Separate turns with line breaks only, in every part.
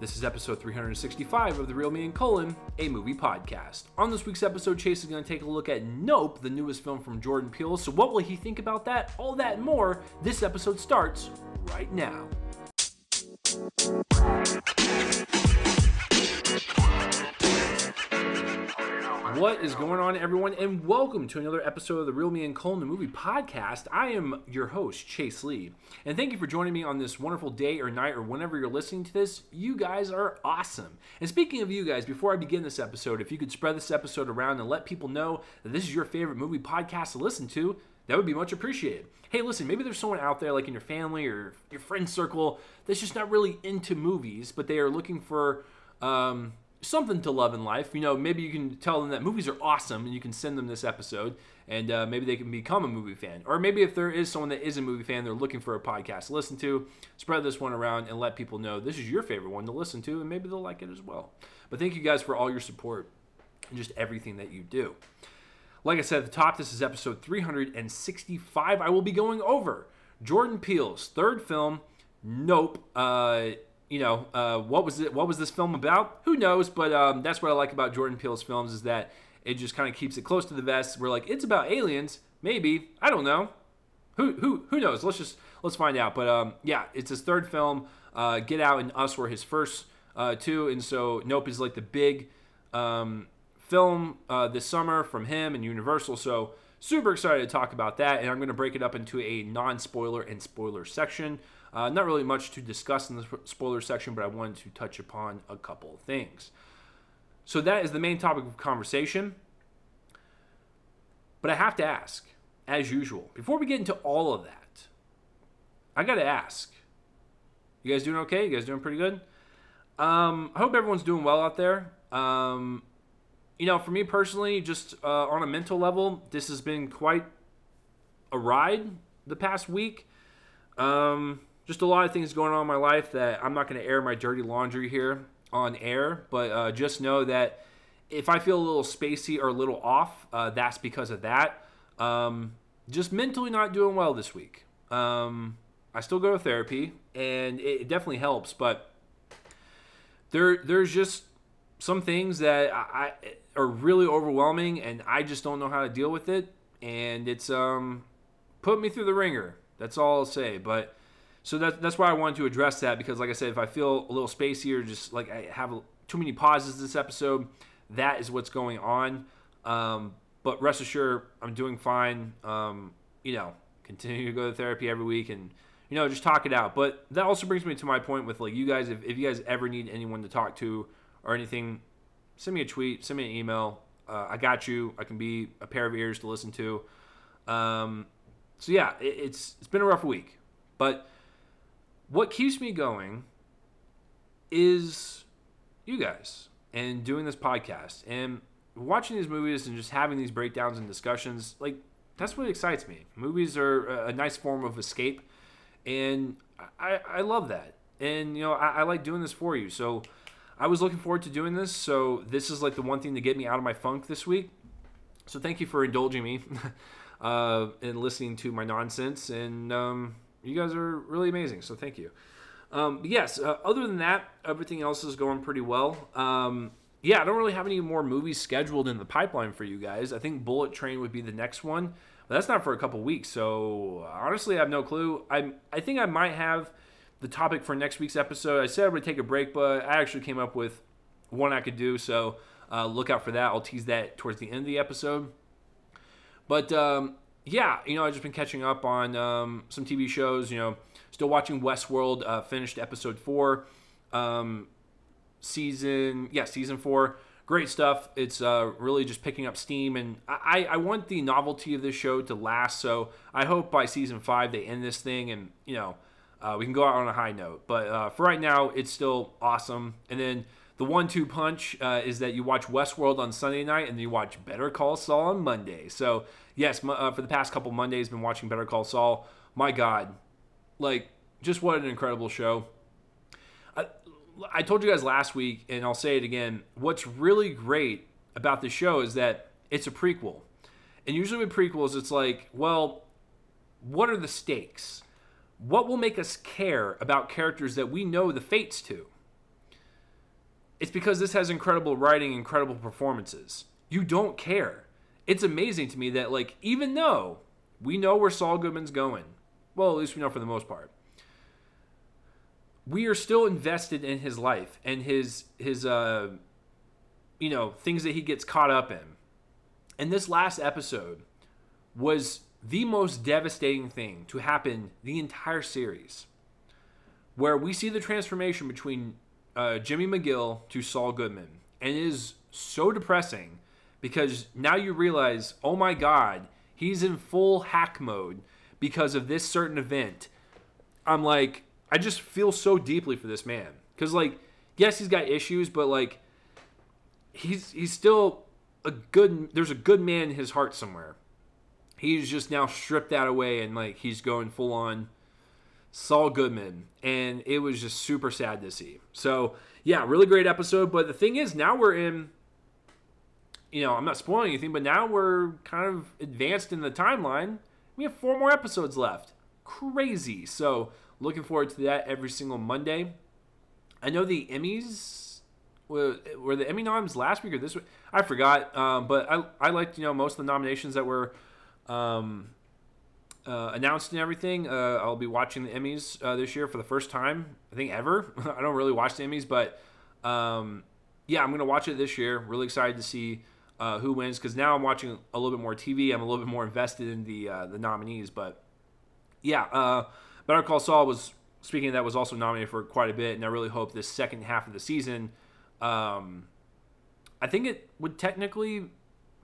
This is episode 365 of The Real Me and Colin, a movie podcast. On this week's episode, Chase is going to take a look at Nope, the newest film from Jordan Peele. So, what will he think about that? All that and more. This episode starts right now. What is going on, everyone, and welcome to another episode of the Real Me and Colin the Movie Podcast. I am your host, Chase Lee, and thank you for joining me on this wonderful day or night or whenever you're listening to this. You guys are awesome. And speaking of you guys, before I begin this episode, if you could spread this episode around and let people know that this is your favorite movie podcast to listen to, that would be much appreciated. Hey, listen, maybe there's someone out there, like in your family or your friend circle, that's just not really into movies, but they are looking for. Um, something to love in life. You know, maybe you can tell them that movies are awesome and you can send them this episode and uh, maybe they can become a movie fan. Or maybe if there is someone that is a movie fan, they're looking for a podcast to listen to, spread this one around and let people know this is your favorite one to listen to and maybe they'll like it as well. But thank you guys for all your support and just everything that you do. Like I said at the top, this is episode 365. I will be going over Jordan Peele's third film, Nope. Uh, you know, uh, what was it? What was this film about? Who knows? But um, that's what I like about Jordan Peele's films is that it just kind of keeps it close to the vest. We're like, it's about aliens, maybe. I don't know. Who who who knows? Let's just let's find out. But um, yeah, it's his third film. Uh, Get Out and Us were his first uh, two, and so Nope is like the big um, film uh, this summer from him and Universal. So super excited to talk about that, and I'm going to break it up into a non-spoiler and spoiler section. Uh, not really much to discuss in the spoiler section, but I wanted to touch upon a couple of things. So that is the main topic of conversation. But I have to ask, as usual, before we get into all of that, I got to ask. You guys doing okay? You guys doing pretty good? Um, I hope everyone's doing well out there. Um, you know, for me personally, just uh, on a mental level, this has been quite a ride the past week. Um, just a lot of things going on in my life that I'm not going to air my dirty laundry here on air, but uh, just know that if I feel a little spacey or a little off, uh, that's because of that. Um, just mentally not doing well this week. Um, I still go to therapy, and it, definitely helps, but there there's just some things that I, I, are really overwhelming, and I just don't know how to deal with it, and it's um, put me through the ringer. That's all I'll say, but so that, that's why I wanted to address that because, like I said, if I feel a little spacey or just like I have too many pauses this episode, that is what's going on. Um, but rest assured, I'm doing fine. Um, you know, continue to go to therapy every week and you know just talk it out. But that also brings me to my point with like you guys. If, if you guys ever need anyone to talk to or anything, send me a tweet, send me an email. Uh, I got you. I can be a pair of ears to listen to. Um, so yeah, it, it's it's been a rough week, but what keeps me going is you guys and doing this podcast and watching these movies and just having these breakdowns and discussions. Like, that's what excites me. Movies are a nice form of escape, and I, I love that. And, you know, I, I like doing this for you. So, I was looking forward to doing this. So, this is like the one thing to get me out of my funk this week. So, thank you for indulging me uh, and listening to my nonsense. And, um, you guys are really amazing. So thank you. Um, yes, uh, other than that, everything else is going pretty well. Um, yeah, I don't really have any more movies scheduled in the pipeline for you guys. I think Bullet Train would be the next one, but that's not for a couple weeks. So honestly, I have no clue. I I think I might have the topic for next week's episode. I said I would take a break, but I actually came up with one I could do. So uh, look out for that. I'll tease that towards the end of the episode. But um, yeah, you know, I've just been catching up on um, some TV shows. You know, still watching Westworld. Uh, finished episode four, um, season yeah, season four. Great stuff. It's uh, really just picking up steam, and I, I want the novelty of this show to last. So I hope by season five they end this thing, and you know, uh, we can go out on a high note. But uh, for right now, it's still awesome. And then the one-two punch uh, is that you watch Westworld on Sunday night, and you watch Better Call Saul on Monday. So yes, uh, for the past couple Mondays, been watching Better Call Saul. My God, like just what an incredible show. I, I told you guys last week, and I'll say it again. What's really great about the show is that it's a prequel, and usually with prequels, it's like, well, what are the stakes? What will make us care about characters that we know the fates to? It's because this has incredible writing, incredible performances. You don't care. It's amazing to me that like even though we know where Saul Goodman's going, well, at least we know for the most part, we are still invested in his life and his his uh you know things that he gets caught up in. And this last episode was the most devastating thing to happen the entire series, where we see the transformation between uh, Jimmy McGill to Saul Goodman, and it is so depressing because now you realize, oh my God, he's in full hack mode because of this certain event. I'm like, I just feel so deeply for this man because, like, yes, he's got issues, but like, he's he's still a good. There's a good man in his heart somewhere he's just now stripped that away and like he's going full on Saul Goodman, and it was just super sad to see. So yeah, really great episode. But the thing is, now we're in. You know, I'm not spoiling anything, but now we're kind of advanced in the timeline. We have four more episodes left. Crazy. So looking forward to that every single Monday. I know the Emmys were, the Emmy noms last week or this week. I forgot, um, but I I liked you know most of the nominations that were um, uh, announced and everything. Uh, I'll be watching the Emmys uh, this year for the first time, I think ever. I don't really watch the Emmys, but um, yeah, I'm gonna watch it this year. Really excited to see uh, who wins because now I'm watching a little bit more TV. I'm a little bit more invested in the uh, the nominees. But yeah, uh, Better Call Saul was speaking of that was also nominated for quite a bit, and I really hope this second half of the season. Um, I think it would technically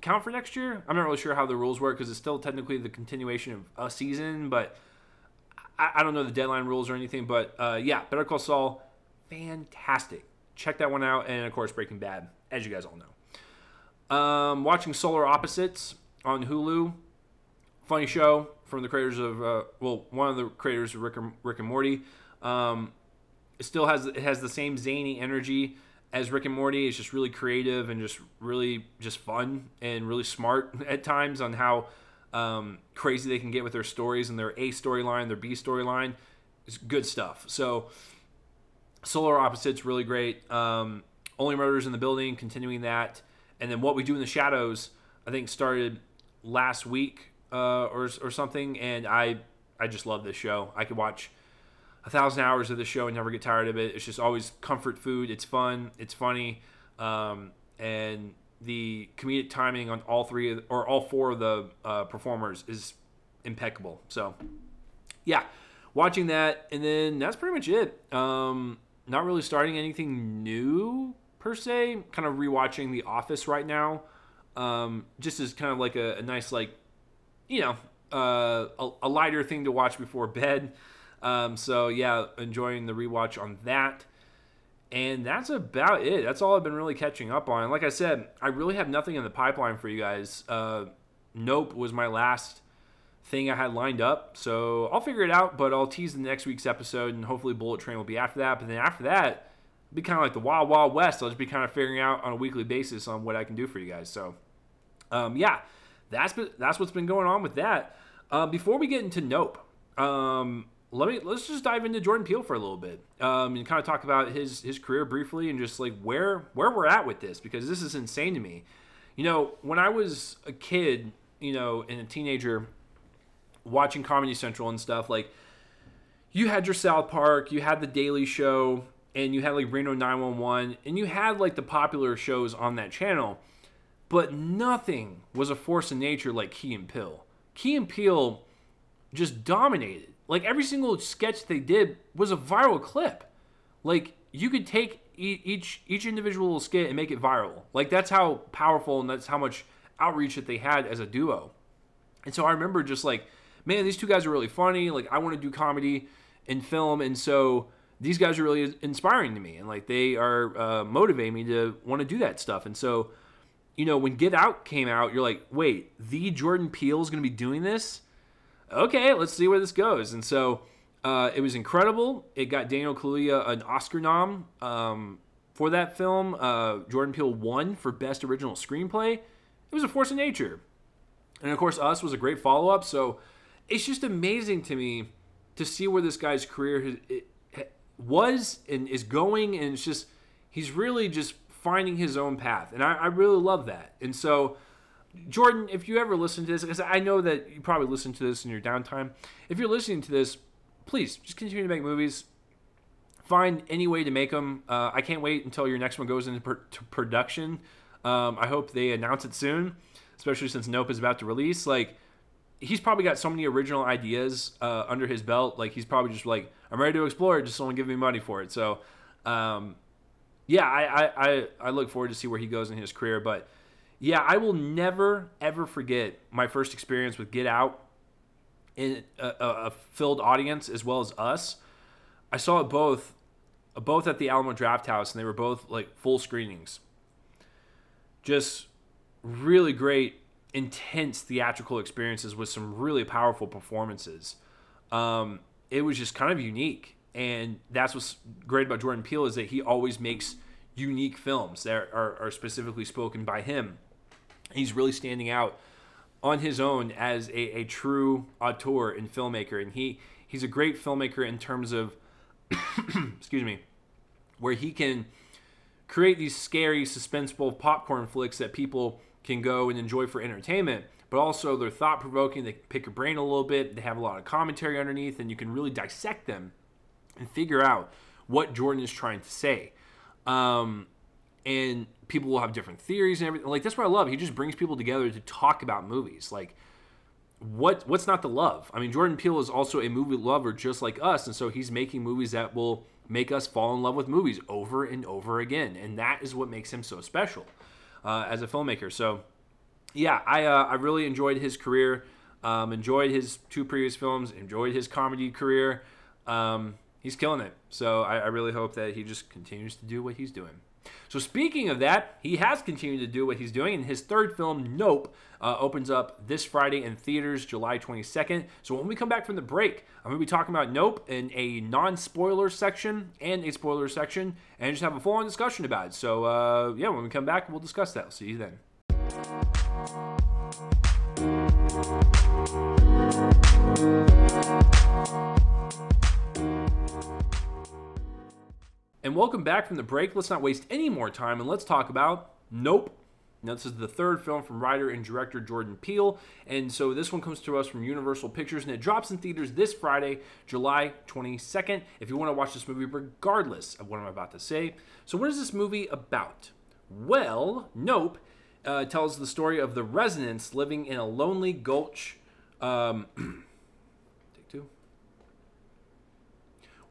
count for next year. I'm not really sure how the rules work because it's still technically the continuation of a season, but I, I don't know the deadline rules or anything. But uh, yeah, Better Call Saul, fantastic. Check that one out, and of course Breaking Bad, as you guys all know. Um, watching Solar Opposites on Hulu, funny show from the creators of uh, well, one of the creators of Rick and, Rick and Morty. Um, it still has it has the same zany energy as Rick and Morty. is just really creative and just really just fun and really smart at times on how um, crazy they can get with their stories and their A storyline, their B storyline. It's good stuff. So Solar Opposites really great. Um, Only Murders in the Building, continuing that, and then What We Do in the Shadows. I think started last week uh, or or something, and I I just love this show. I could watch a thousand hours of the show and never get tired of it. It's just always comfort food. It's fun. It's funny, um, and the comedic timing on all three of, or all four of the uh, performers is impeccable. So, yeah, watching that, and then that's pretty much it. Um, not really starting anything new per se. Kind of rewatching The Office right now, um, just as kind of like a, a nice like, you know, uh, a, a lighter thing to watch before bed. Um, so yeah, enjoying the rewatch on that. And that's about it. That's all I've been really catching up on. Like I said, I really have nothing in the pipeline for you guys. Uh, nope was my last thing I had lined up. So I'll figure it out, but I'll tease the next week's episode, and hopefully Bullet Train will be after that. But then after that, be kind of like the Wild Wild West. I'll just be kind of figuring out on a weekly basis on what I can do for you guys. So, um, yeah, that's that's what's been going on with that. Uh, before we get into Nope, um, let me let's just dive into Jordan Peele for a little bit um, and kind of talk about his his career briefly and just like where where we're at with this because this is insane to me. You know, when I was a kid, you know, and a teenager, watching Comedy Central and stuff, like you had your South Park, you had the Daily Show, and you had like Reno 911, and you had like the popular shows on that channel, but nothing was a force of nature like Key and Peele. Key and Peele just dominated like every single sketch they did was a viral clip. Like you could take each each individual skit and make it viral. Like that's how powerful and that's how much outreach that they had as a duo. And so I remember just like, man, these two guys are really funny. Like I want to do comedy and film, and so these guys are really inspiring to me, and like they are uh, motivating me to want to do that stuff. And so, you know, when Get Out came out, you're like, wait, the Jordan Peele is going to be doing this? Okay, let's see where this goes. And so uh, it was incredible. It got Daniel Kaluuya an Oscar nom um, for that film. Uh, Jordan Peele won for Best Original Screenplay. It was a force of nature. And of course, Us was a great follow up. So it's just amazing to me to see where this guy's career was and is going. And it's just, He's really just finding his own path, and I, I really love that. And so, Jordan, if you ever listen to this, because I know that you probably listen to this in your downtime, if you're listening to this, please just continue to make movies. Find any way to make them. Uh, I can't wait until your next one goes into pr- production. Um, I hope they announce it soon, especially since Nope is about to release. Like, he's probably got so many original ideas uh, under his belt. Like, he's probably just like, I'm ready to explore it. Just someone give me money for it. So, um, yeah, I, I, I look forward to see where he goes in his career. But yeah, I will never ever forget my first experience with Get Out in a, a filled audience as well as us. I saw it both, both at the Alamo Drafthouse, and they were both like full screenings. Just really great, intense theatrical experiences with some really powerful performances. Um, it was just kind of unique and that's what's great about Jordan Peele is that he always makes unique films that are, are specifically spoken by him. He's really standing out on his own as a, a true auteur and filmmaker, and he he's a great filmmaker in terms of excuse me, where he can create these scary, suspenseful popcorn flicks that people can go and enjoy for entertainment, but also they're thought provoking. They pick your brain a little bit. They have a lot of commentary underneath, and you can really dissect them and figure out what Jordan is trying to say. Um, and people will have different theories and everything. Like that's what I love. He just brings people together to talk about movies. Like what what's not the love? I mean, Jordan Peele is also a movie lover just like us, and so he's making movies that will make us fall in love with movies over and over again, and that is what makes him so special uh, as a filmmaker. So, yeah, I uh, I really enjoyed his career. Um, enjoyed his two previous films. Enjoyed his comedy career. Um, he's killing it. So I, I really hope that he just continues to do what he's doing. So speaking of that, he has continued to do what he's doing, and his third film, Nope, uh, opens up this Friday in theaters, July 22nd. So when we come back from the break, I'm going to be talking about Nope in a non-spoiler section and a spoiler section, and just have a full-on discussion about it. So uh, yeah, when we come back, we'll discuss that. I'll see you then. And welcome back from the break. Let's not waste any more time and let's talk about Nope. Now, this is the third film from writer and director Jordan Peele. And so this one comes to us from Universal Pictures and it drops in theaters this Friday, July 22nd. If you want to watch this movie, regardless of what I'm about to say. So, what is this movie about? Well, Nope uh, tells the story of the residents living in a lonely gulch. Um,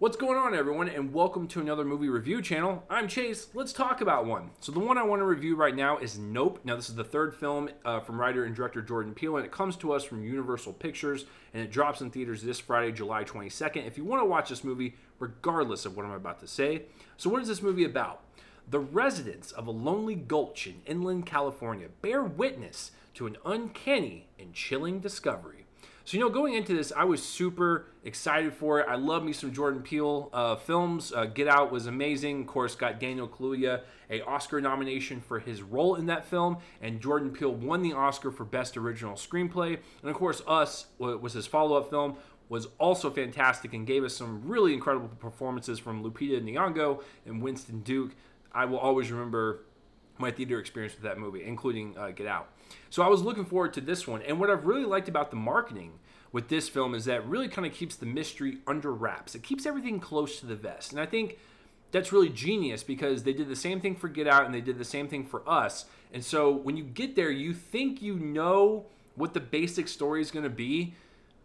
What's going on, everyone, and welcome to another movie review channel. I'm Chase. Let's talk about one. So, the one I want to review right now is Nope. Now, this is the third film uh, from writer and director Jordan Peele, and it comes to us from Universal Pictures, and it drops in theaters this Friday, July 22nd. If you want to watch this movie, regardless of what I'm about to say. So, what is this movie about? The residents of a lonely gulch in inland California bear witness to an uncanny and chilling discovery. So, you know, going into this, I was super excited for it. I love me some Jordan Peele uh, films. Uh, Get Out was amazing. Of course, got Daniel Kaluuya a Oscar nomination for his role in that film, and Jordan Peele won the Oscar for Best Original Screenplay. And of course, Us was his follow-up film was also fantastic and gave us some really incredible performances from Lupita Nyong'o and Winston Duke. I will always remember my theater experience with that movie, including uh, Get Out. So I was looking forward to this one. And what I've really liked about the marketing with this film is that really kind of keeps the mystery under wraps. It keeps everything close to the vest. And I think that's really genius because they did the same thing for Get Out and they did the same thing for us. And so when you get there, you think you know what the basic story is going to be,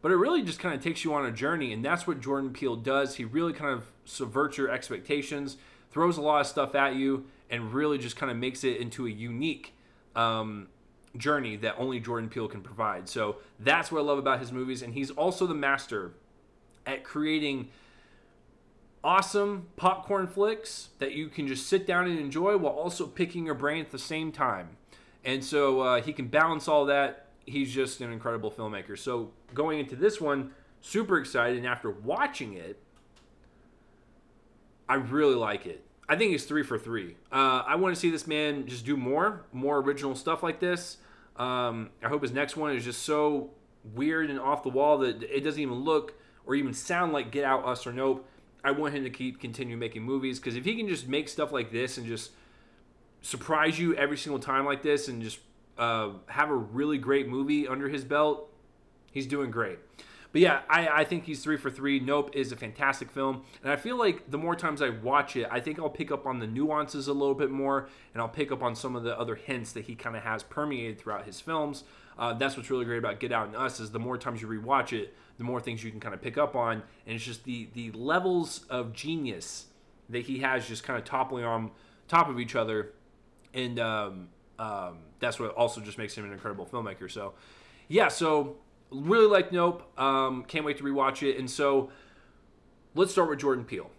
but it really just kind of takes you on a journey. And that's what Jordan Peele does. He really kind of subverts your expectations, throws a lot of stuff at you, and really just kind of makes it into a unique um, journey that only Jordan Peele can provide. So that's what I love about his movies. And he's also the master at creating awesome popcorn flicks that you can just sit down and enjoy while also picking your brain at the same time. And so uh, he can balance all that. He's just an incredible filmmaker. So going into this one, super excited. And after watching it, I really like it. I think he's three for three. Uh, I want to see this man just do more, more original stuff like this. Um, I hope his next one is just so weird and off the wall that it doesn't even look or even sound like Get Out, Us, or Nope. I want him to keep continue making movies because if he can just make stuff like this and just surprise you every single time like this and just uh, have a really great movie under his belt, he's doing great. But yeah, I, I think he's three for three. Nope is a fantastic film. And I feel like the more times I watch it, I think I'll pick up on the nuances a little bit more and I'll pick up on some of the other hints that he kind of has permeated throughout his films. Uh, that's what's really great about Get Out and Us is the more times you rewatch it, the more things you can kind of pick up on. And it's just the, the levels of genius that he has just kind of toppling on top of each other. And um, um, that's what also just makes him an incredible filmmaker. So, yeah, so really like Nope. Um, can't wait to rewatch it. And so let's start with Jordan Peele.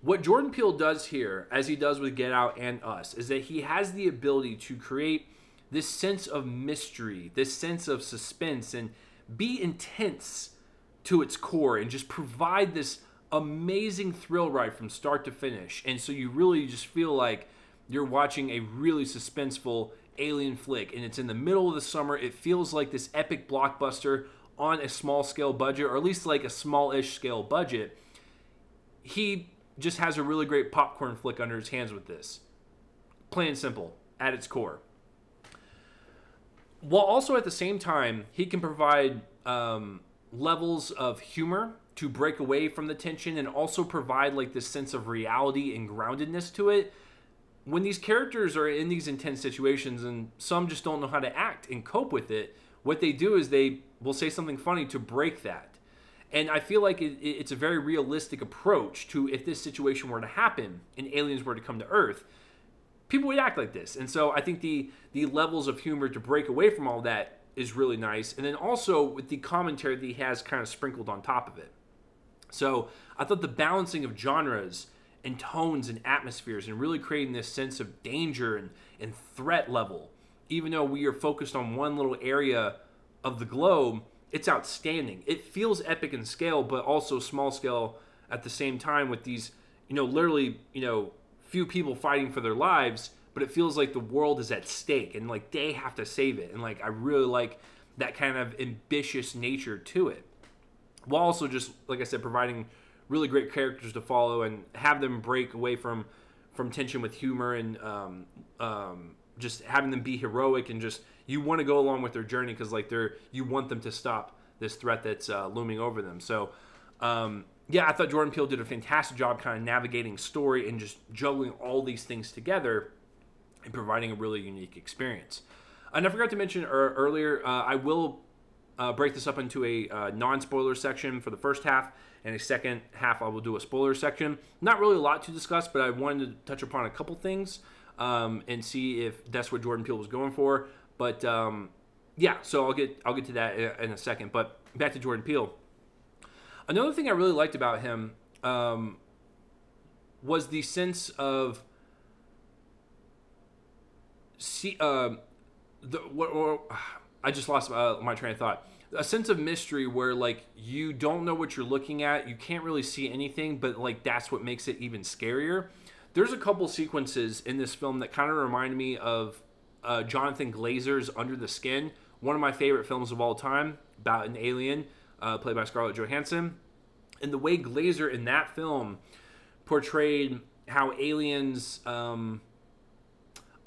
What Jordan Peele does here, as he does with Get Out and Us, is that he has the ability to create this sense of mystery, this sense of suspense, and be intense to its core and just provide this amazing thrill ride from start to finish. And so you really just feel like you're watching a really suspenseful alien flick and it's in the middle of the summer. It feels like this epic blockbuster on a small scale budget, or at least like a small ish scale budget. He just has a really great popcorn flick under his hands with this. Plain and simple, at its core. While also at the same time, he can provide um, levels of humor to break away from the tension and also provide like this sense of reality and groundedness to it when these characters are in these intense situations and some just don't know how to act and cope with it, what they do is they will say something funny to break that. And I feel like it, it's a very realistic approach to if this situation were to happen and aliens were to come to Earth, people would act like this. And so I think the the levels of humor to break away from all that is really nice. And then also with the commentary that he has kind of sprinkled on top of it. So I thought the balancing of genres and tones and atmospheres and really creating this sense of danger and, and threat level. Even though we are focused on one little area of the globe, it's outstanding. It feels epic in scale, but also small scale at the same time with these, you know, literally, you know, few people fighting for their lives, but it feels like the world is at stake and like they have to save it. And like I really like that kind of ambitious nature to it. While also just, like I said, providing really great characters to follow and have them break away from from tension with humor and um, um, just having them be heroic and just you want to go along with their journey because like they're you want them to stop this threat that's uh, looming over them. So um, yeah, I thought Jordan Peele did a fantastic job kind of navigating story and just juggling all these things together and providing a really unique experience. And I forgot to mention er- earlier, uh, I will uh, break this up into a uh, non-spoiler section for the first half and a second half I will do a spoiler section. Not really a lot to discuss, but I wanted to touch upon a couple things um, and see if that's what Jordan Peele was going for. But um, yeah, so I'll get I'll get to that in a second. But back to Jordan Peele. Another thing I really liked about him um, was the sense of see uh, the what or, I just lost uh, my train of thought a sense of mystery where like you don't know what you're looking at, you can't really see anything, but like that's what makes it even scarier. There's a couple sequences in this film that kind of remind me of uh, Jonathan Glazer's Under the Skin, one of my favorite films of all time about an alien uh, played by Scarlett Johansson. And the way Glazer in that film portrayed how aliens um,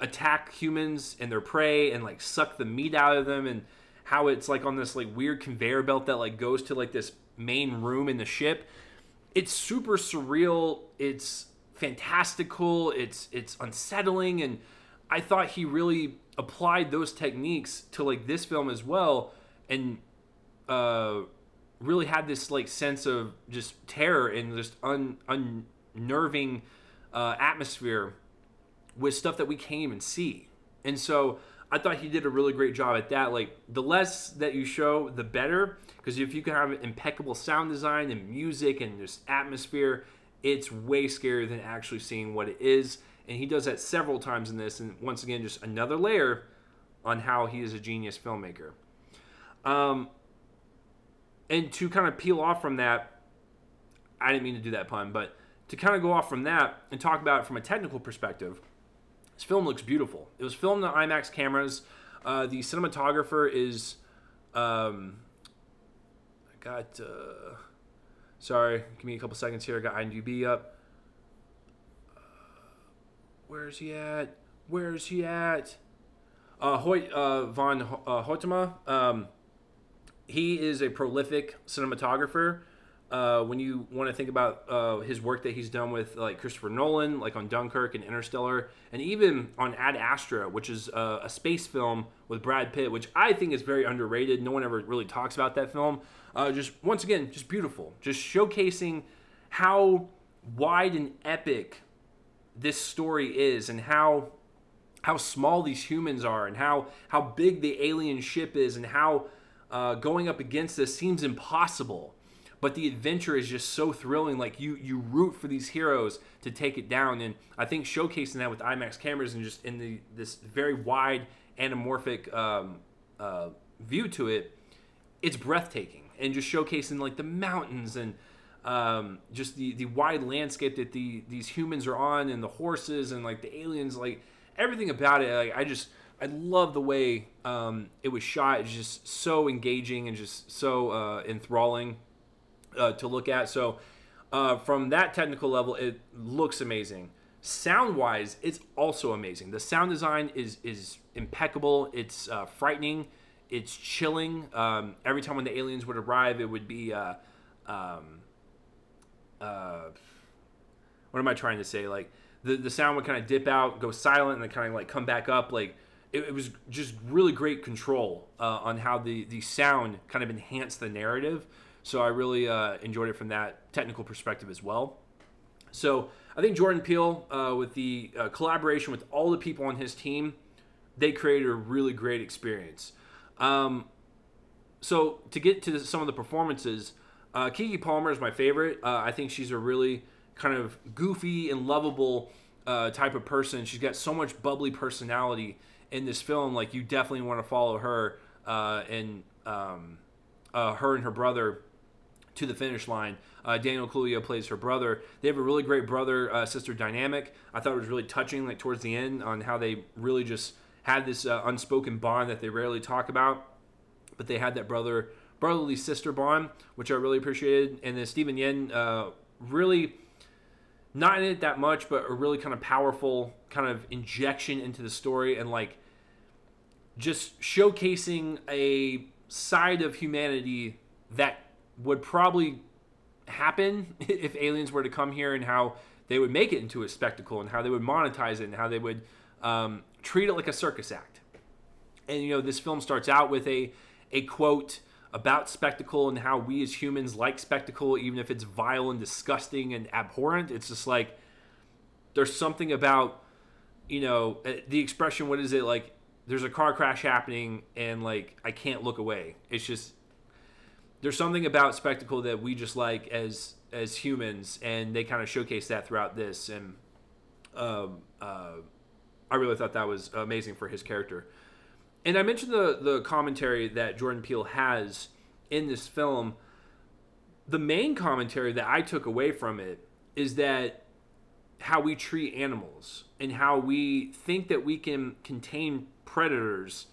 attack humans and their prey and like suck the meat out of them and how it's like on this like weird conveyor belt that like goes to like this main room in the ship. It's super surreal. It's fantastical. It's it's unsettling and I thought he really applied those techniques to like this film as well and uh really had this like sense of just terror and just un unnerving uh, atmosphere with stuff that we can't even see. And so I thought he did a really great job at that. Like the less that you show, the better. Because if you can have impeccable sound design and music and just atmosphere, it's way scarier than actually seeing what it is. And he does that several times in this. And once again, just another layer on how he is a genius filmmaker. Um, and to kind of peel off from that, I didn't mean to do that pun, but to kind of go off from that and talk about it from a technical perspective this film looks beautiful. It was filmed on IMAX cameras. Uh, the cinematographer is, um, I got uh, Sorry, give me a couple seconds here. I got IMDb up. Uh, where's he at? Where's he at? Uh, Hoyte uh, von uh, Hoytema. Um, he is a prolific cinematographer. Uh, when you want to think about uh, his work that he's done with like Christopher Nolan, like on Dunkirk and Interstellar, and even on Ad Astra, which is uh, a space film with Brad Pitt, which I think is very underrated. No one ever really talks about that film. Uh, just once again, just beautiful, just showcasing how wide and epic this story is, and how how small these humans are, and how how big the alien ship is, and how uh, going up against this seems impossible but the adventure is just so thrilling like you you root for these heroes to take it down. And i think showcasing that with imax cameras and just in the this very wide anamorphic um, uh, view to it it's breathtaking. And just showcasing like the mountains and um, just the the wide landscape that the these humans are on and the horses and like the aliens like everything about it like i just I love the way um, it was shot. It's just so engaging and just so uh, enthralling uh, to look at. So, uh, from that technical level, it looks amazing. Sound wise, it's also amazing. The sound design is is impeccable. It's uh, frightening. It's chilling. Um, every time when the aliens would arrive, it would be. Uh, um, uh, what am I trying to say? Like the the sound would kind of dip out, go silent, and then kind of like come back up. Like it, it was just really great control uh, on how the the sound kind of enhanced the narrative. So I really uh, enjoyed it from that technical perspective as well. So I think Jordan Peele, uh, with the uh, collaboration with all the people on his team, they created a really great experience. Um, so to get to some of the performances, uh, Keke Palmer is my favorite. Uh, I think she's a really kind of goofy and lovable uh, type of person. She's got so much bubbly personality in this film. Like you definitely want to follow her uh, and um, her and her brother to the finish line. Uh, Daniel Kaluuya plays her brother. They have a really great brother uh, sister dynamic. I thought it was really touching, like towards the end, on how they really just had this uh, unspoken bond that they rarely talk about, but they had that brother brotherly sister bond, which I really appreciated. And then Stephen Yeun, uh, really not in it that much, but a really kind of powerful kind of injection into the story and like just showcasing a side of humanity that would probably happen if aliens were to come here and how they would make it into a spectacle and how they would monetize it and how they would um, treat it like a circus act. And you know, this film starts out with a a quote about spectacle and how we as humans like spectacle, even if it's vile and disgusting and abhorrent. It's just like there's something about you know uh, the expression. What is it like? There's a car crash happening and like I can't look away. It's just there's something about spectacle that we just like as as humans, and they kind of showcase that throughout this. And um, uh, I really thought that was amazing for his character. And I mentioned the the commentary that Jordan Peele has in this film. The main commentary that I took away from it is that how we treat animals and how we think that we can contain predators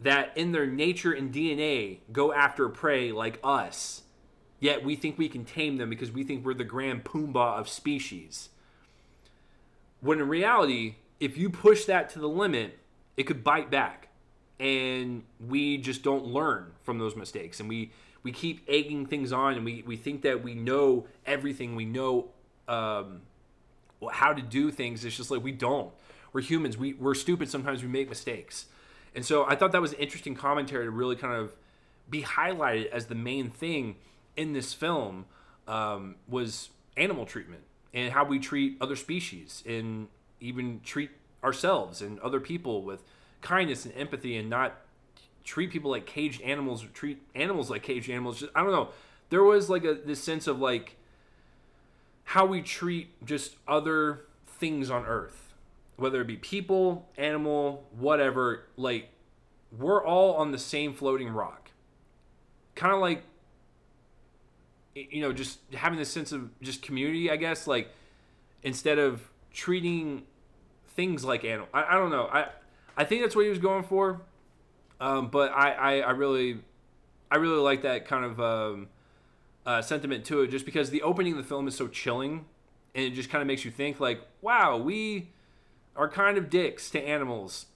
that in their nature and DNA go after prey like us, yet we think we can tame them because we think we're the grand Poobah of species. When in reality, if you push that to the limit, it could bite back. And we just don't learn from those mistakes. And we, we keep egging things on and we, we think that we know everything. We know um, how to do things. It's just like we don't. We're humans. We, we're stupid. Sometimes we make mistakes. And so I thought that was an interesting commentary to really kind of be highlighted as the main thing in this film um, was animal treatment and how we treat other species and even treat ourselves and other people with kindness and empathy and not treat people like caged animals or treat animals like caged animals. Just, I don't know. There was like a this sense of like how we treat just other things on earth whether it be people, animal, whatever, like we're all on the same floating rock. Kind of like you know, just having this sense of just community, I guess, like instead of treating things like animal. I, I don't know. I I think that's what he was going for. Um, but I, I, I really I really like that kind of um, uh, sentiment to it, just because the opening of the film is so chilling, and it just kind of makes you think like, wow, we are kind of dicks to animals.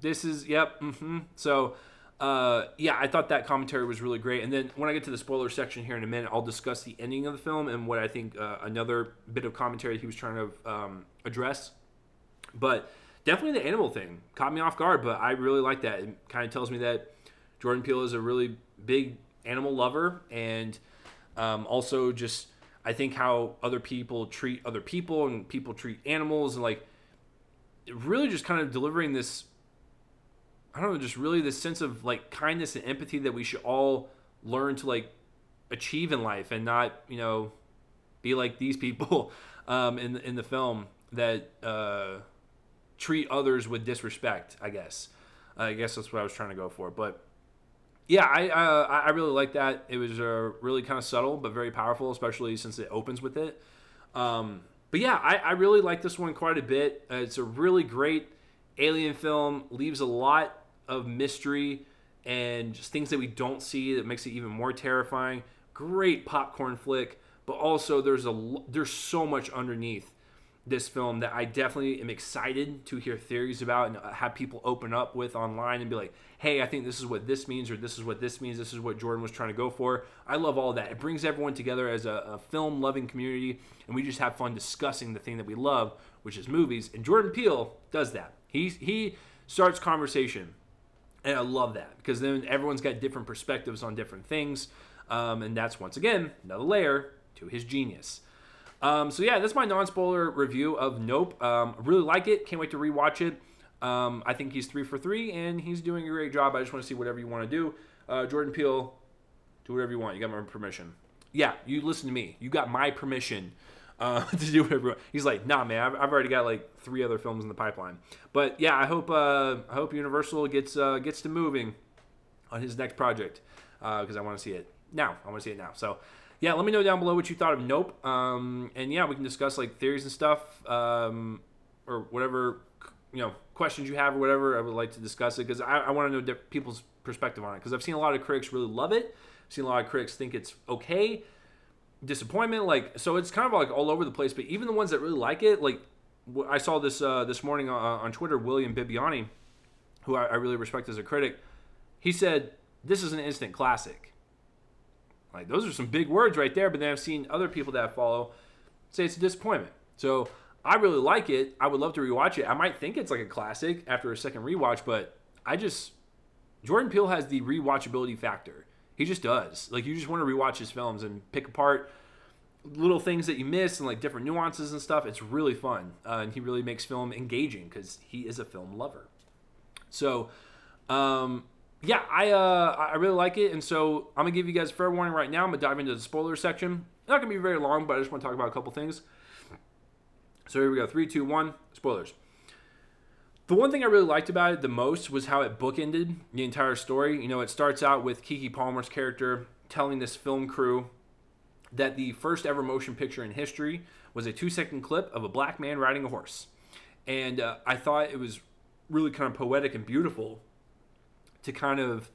This is yep. Mm-hmm. So. Uh, yeah, I thought that commentary was really great. And then when I get to the spoiler section here in a minute, I'll discuss the ending of the film and what I think uh, another bit of commentary he was trying to um, address. But definitely the animal thing caught me off guard, but I really like that. It kind of tells me that Jordan Peele is a really big animal lover and um, also just I think how other people treat other people and people treat animals and like really just kind of delivering this I don't know, just really this sense of like kindness and empathy that we should all learn to like achieve in life and not, you know, be like these people um, in in the film that uh, treat others with disrespect. I guess. I guess that's what I was trying to go for. But yeah, I uh, I really like that. It was uh, really kind of subtle but very powerful, especially since it opens with it. Um, but yeah, I, I really like this one quite a bit. Uh, it's a really great alien film. Leaves a lot of mystery and just things that we don't see that makes it even more terrifying. Great popcorn flick, but also there's a there's so much underneath this film that I definitely am excited to hear theories about and have people open up with online and be like, "Hey, I think this is what this means or this is what this means. This is what Jordan was trying to go for." I love all that. It brings everyone together as a, a film loving community and we just have fun discussing the thing that we love, which is movies. And Jordan Peele does that. He he starts conversation and I love that because then everyone's got different perspectives on different things. Um, and that's once again another layer to his genius. Um, so yeah, that's my non-spoiler review of Nope. Um, really like it. Can't wait to rewatch it. Um, I think he's three for three, and he's doing a great job. I just want to see whatever you want to do. Uh, Jordan Peele, do whatever you want. You got my permission. Yeah, you listen to me. You got my permission uh, to do whatever. He's like, nah, man, I've, I've, already got like three other films in the pipeline. But yeah, I hope uh, I hope Universal gets uh, gets to moving on his next project because uh, I want to see it now. I want to see it now. So yeah, let me know down below what you thought of Nope. Um, and yeah, we can discuss like theories and stuff um, or whatever you know questions you have or whatever. I would like to discuss it because I, I want to know people's perspective on it because I've seen a lot of critics really love it. I've seen a lot of critics think it's okay disappointment. Like, so it's kind of like all over the place. But even the ones that really like it, like I saw this uh, this morning uh, on Twitter, William Bibbiani, who I, I really respect as a critic, he said this is an instant classic. Like those are some big words right there. But then I've seen other people that follow say it's a disappointment. So I really like it. I would love to rewatch it. I might think it's like a classic after a second rewatch, but I just Jordan Peele has the rewatchability factor. He just does. Like you just want to rewatch his films and pick apart little things that you miss and like different nuances and stuff. It's really fun, uh, and he really makes film engaging because he is a film lover. So, um, yeah, I uh, I really like it, and so I'm gonna give you guys a fair warning right now. I'm gonna dive into the spoiler section. Not gonna be very long, but I just want to talk about a couple things. So here we go. Three, two, one. Spoilers. The one thing I really liked about it the most was how it bookended the entire story. You know, it starts out with Keke Palmer's character telling this film crew that the first ever motion picture in history was a two second clip of a black man riding a horse. And uh, I thought it was really kind of poetic and beautiful to kind of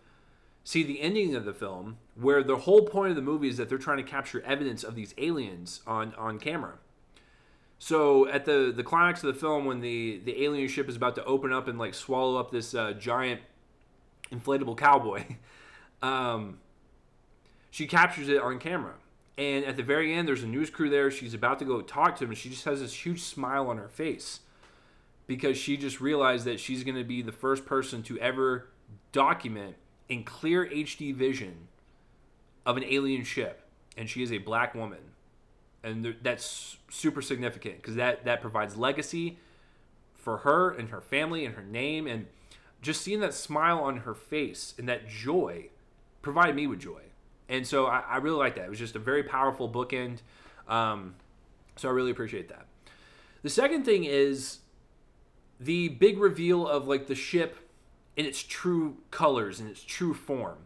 see the ending of the film where the whole point of the movie is that they're trying to capture evidence of these aliens on, on camera. So at the the climax of the film, when the the alien ship is about to open up and like swallow up this uh, giant inflatable cowboy, um, she captures it on camera. And at the very end, there's a news crew there. She's about to go talk to him, and she just has this huge smile on her face because she just realized that she's going to be the first person to ever document in clear HD vision of an alien ship, and she is a black woman. And that's super significant because that that provides legacy for her and her family and her name and just seeing that smile on her face and that joy provided me with joy. And so I, I really like that. It was just a very powerful bookend. Um, so i really appreciate that. The second thing is the big reveal of like the ship in its true colors and its true form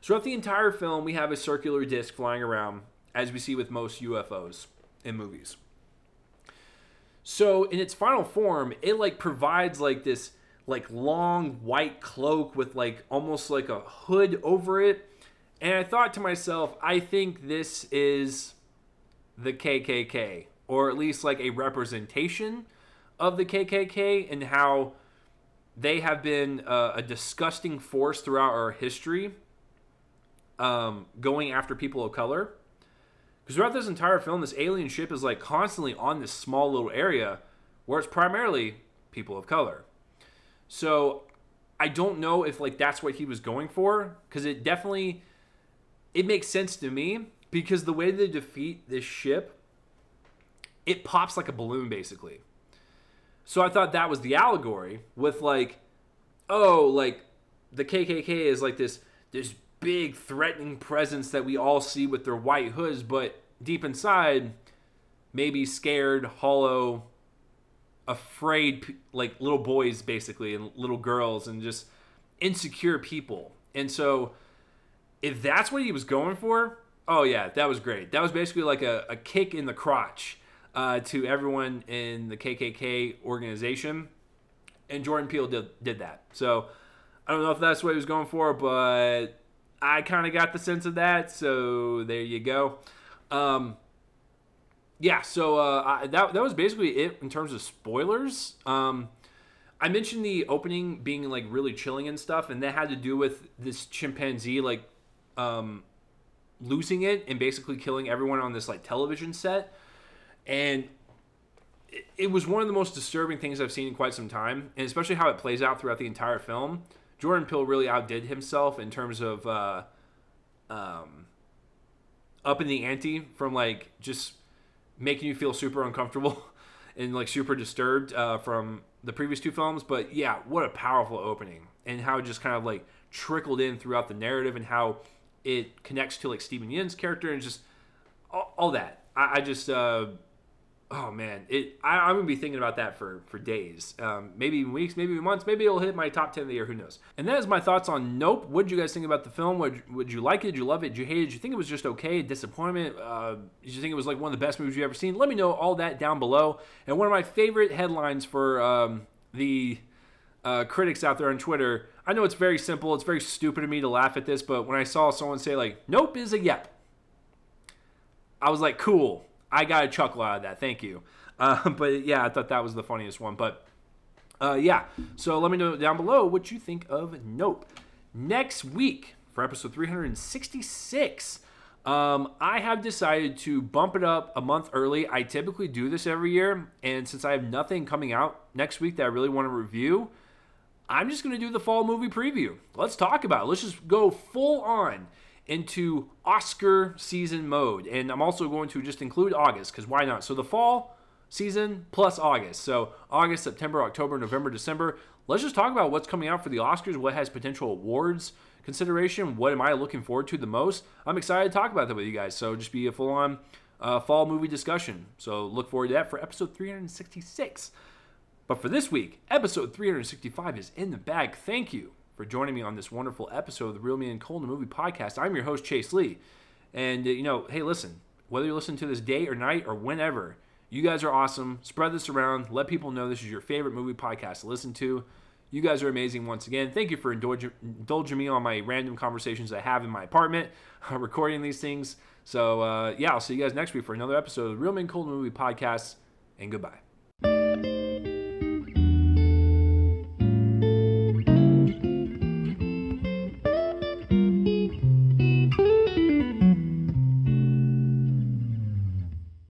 throughout the entire film we have a circular disc flying around as we see with most UFOs in movies. So in its final form, it like provides like this like long white cloak with like almost like a hood over it And I thought to myself, I think this is the KKK, or at least like a representation of the KKK and how they have been uh, a disgusting force throughout our history, um, going after people of color. Because throughout this entire film, this alien ship is like constantly on this small little area where it's primarily people of color. So I don't know if like that's what he was going for because it definitely it makes sense to me because the way they defeat this ship it pops like a balloon basically. So I thought that was the allegory with like oh like the KKK is like this this big threatening presence that we all see with their white hoods but deep inside maybe scared, hollow, afraid like little boys basically and little girls and just insecure people. And so if that's what he was going for, oh yeah, that was great. That was basically like a, a kick in the crotch uh, to everyone in the KKK organization. And Jordan Peele did, did that. So I don't know if that's what he was going for, but I kind of got the sense of that. So there you go. Um, yeah, so uh, I, that that was basically it in terms of spoilers. Um, I mentioned the opening being like really chilling and stuff, and that had to do with this chimpanzee like um, losing it and basically killing everyone on this like television set, and it, was one of the most disturbing things I've seen in quite some time, and especially how it plays out throughout the entire film. Jordan Peele really outdid himself in terms of uh, um, up in the ante from like just making you feel super uncomfortable and like super disturbed uh, from the previous two films. But yeah, what a powerful opening and how it just kind of like trickled in throughout the narrative and how it connects to like Steven Yeun's character and just all, all that. I, I just uh, oh man, it. I, am gonna be thinking about that for for days, um, maybe weeks, maybe months, maybe it'll hit my top ten of the year. Who knows? And that is my thoughts on Nope. What did you guys think about the film? Would would you like it? Did you love it? Did you hate it? Did you think it was just okay? Disappointment? Uh, did you think it was like one of the best movies you've ever seen? Let me know all that down below. And one of my favorite headlines for um, the uh, critics out there on Twitter. I know it's very simple. It's very stupid of me to laugh at this, but when I saw someone say like "Nope" is a yep, I was like, "Cool." I got a chuckle out of that. Thank you. Uh, but yeah, I thought that was the funniest one. But uh, yeah, so let me know down below what you think of Nope. Next week for episode 366, um, I have decided to bump it up a month early. I typically do this every year, and since I have nothing coming out next week that I really want to review, I'm just going to do the fall movie preview. Let's talk about it. Let's just go full on into Oscar season mode. And I'm also going to just include August because why not? So the fall season plus August. So August, September, October, November, December. Let's just talk about what's coming out for the Oscars, what has potential awards consideration, what am I looking forward to the most. I'm excited to talk about that with you guys. So just be a full on uh, fall movie discussion. So look forward to that for episode 366. But for this week, episode 365 is in the bag. Thank you for joining me on this wonderful episode of the Real Me and Cole in the Movie podcast. I'm your host, Chase Lee. And, uh, you know, hey, listen, whether you're listening to this day or night or whenever, you guys are awesome. Spread this around. Let people know this is your favorite movie podcast to listen to. You guys are amazing once again. Thank you for indulging, indulging me on my random conversations I have in my apartment, recording these things. So, uh, yeah, I'll see you guys next week for another episode of the Real Men Cold Movie Podcast, and goodbye.